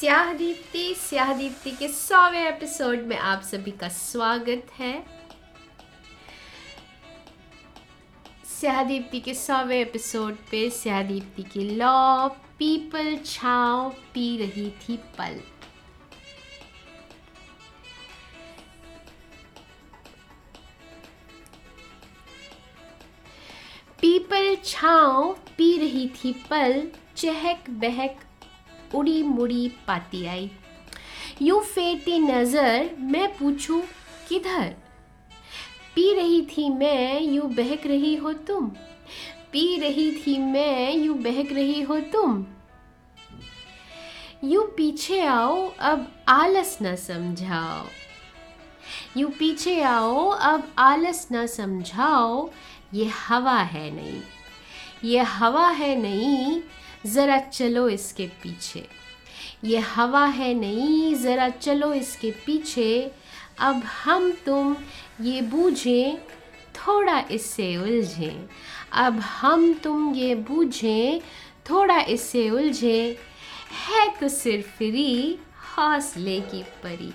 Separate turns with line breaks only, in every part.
स्याह दीप्ति स्याह दीप्ति के सौवे एपिसोड में आप सभी का स्वागत है। स्याह दीप्ति के सौवे एपिसोड पे स्याह दीप्ति की लॉ पीपल छाव पी रही थी पल। पीपल छाव पी रही थी पल, चहक बहक उड़ी मुड़ी पाती आई। यूँ फेरती नज़र मैं पूछूँ, किधर? पी रही थी मैं, यूँ बहक रही हो तुम। पी रही थी मैं, यूँ बहक रही हो तुम। यूँ पीछे आओ, अब आलस न समझाओ। यूँ पीछे आओ, अब आलस न समझाओ। ये हवा है नहीं, ये हवा है नहीं ज़रा चलो इसके पीछे। ये हवा है नहीं, ज़रा चलो इसके पीछे। अब हम तुम ये बूझें, थोड़ा इससे उलझें। अब हम तुम ये बूझें, थोड़ा इससे उलझें। है तो सिर्फ़ फ्री, हौसले की परी।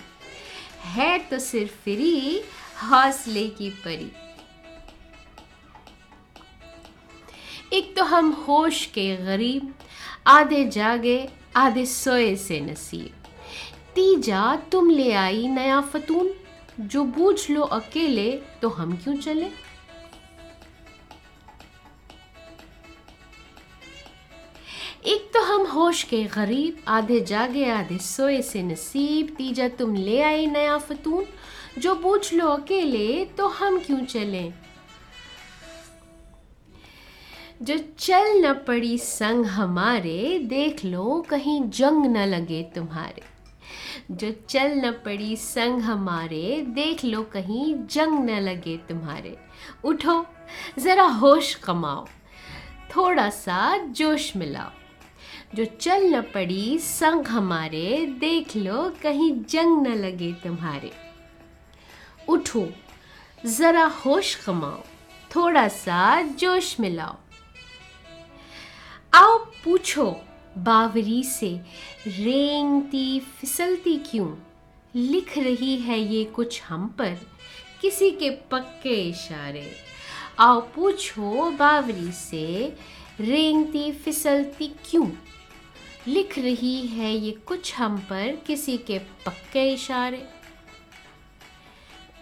है तो सिर्फ़ फ्री, हौसले की परी। एक तो हम होश के गरीब, आधे जागे, आधे सोए से नसीब। तीजा, तुम ले आई नया फतून, जो बूझ लो अकेले तो हम क्यों चले? एक तो हम होश के गरीब, आधे जागे, आधे सोए से नसीब। तीजा, तुम ले आई नया फतून, जो बूझ लो अकेले तो हम क्यों चलें? जो चल न पड़ी संग हमारे, देख लो कहीं जंग न लगे तुम्हारे। जो चल न पड़ी संग हमारे, देख लो कहीं जंग न लगे तुम्हारे। उठो, ज़रा होश कमाओ, थोड़ा सा जोश मिलाओ। जो चल न पड़ी संग हमारे, देख लो कहीं जंग न लगे तुम्हारे। उठो, ज़रा होश कमाओ, थोड़ा सा जोश मिलाओ। आओ पूछो, बावरी से, रेंगती, फिसलती क्यों? लिख रही है ये कुछ हम पर, किसी के पक्के इशारे। आओ पूछो, बावरी से, रेंगती, फिसलती क्यों? लिख रही है ये कुछ हम पर, किसी के पक्के इशारे।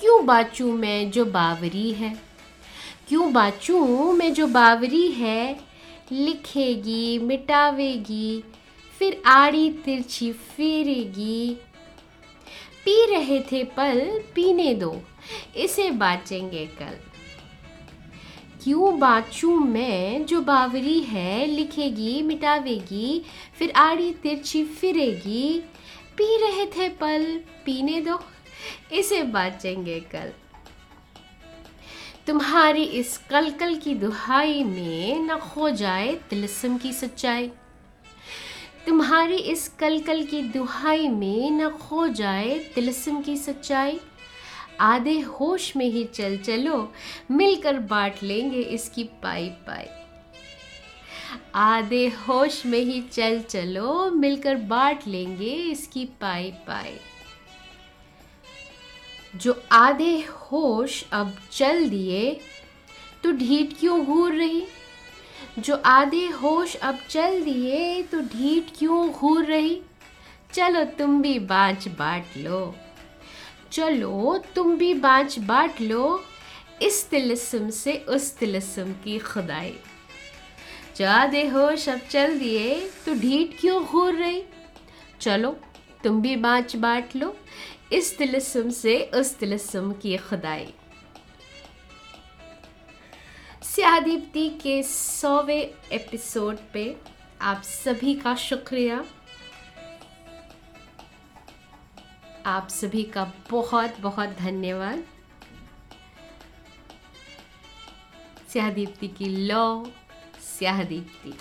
क्यों बाचू मैं जो बावरी है? क्यों बाचू मैं जो बावरी है? लिखेगी, मिटावेगी, फिर आड़ी तिरछी फिरेगी। पी रहे थे पल, पीने दो, इसे बाचेंगे कल। क्यों बाचू मैं, जो बावरी है, लिखेगी, मिटावेगी, फिर आड़ी तिरछी फिरेगी। पी रहे थे पल, पीने दो, इसे बाचेंगे कल। तुम्हारी इस कलकल की दुहाई में न खो जाए तिलस्म की सच्चाई। तुम्हारी इस कलकल की दुहाई में न खो जाए तिलस्म की सच्चाई। आधे होश में ही चल चलो, मिलकर बांट लेंगे इसकी पाई पाई। आधे होश में ही चल चलो, मिलकर बांट लेंगे इसकी पाई पाई। जो आधे होश अब चल दिए तो ढीठ क्यों घूर रही? जो आधे होश अब चल दिए तो ढीठ क्यों घूर रही? चलो तुम भी बाँच बांट लो। चलो तुम भी बाँच बांट लो, इस तिलस्म से उस तिलस्म की खुदाई। जो आधे होश अब चल दिए तो ढीठ क्यों घूर रही? चलो तुम भी बाँच बांट लो इस तिलस्म से उस तिलस्म की खुदाई स्यादीप्ति के सौवे एपिसोड पे आप सभी का शुक्रिया आप सभी का बहुत बहुत धन्यवाद स्यादीप्ति की लौ स्यादीप्ति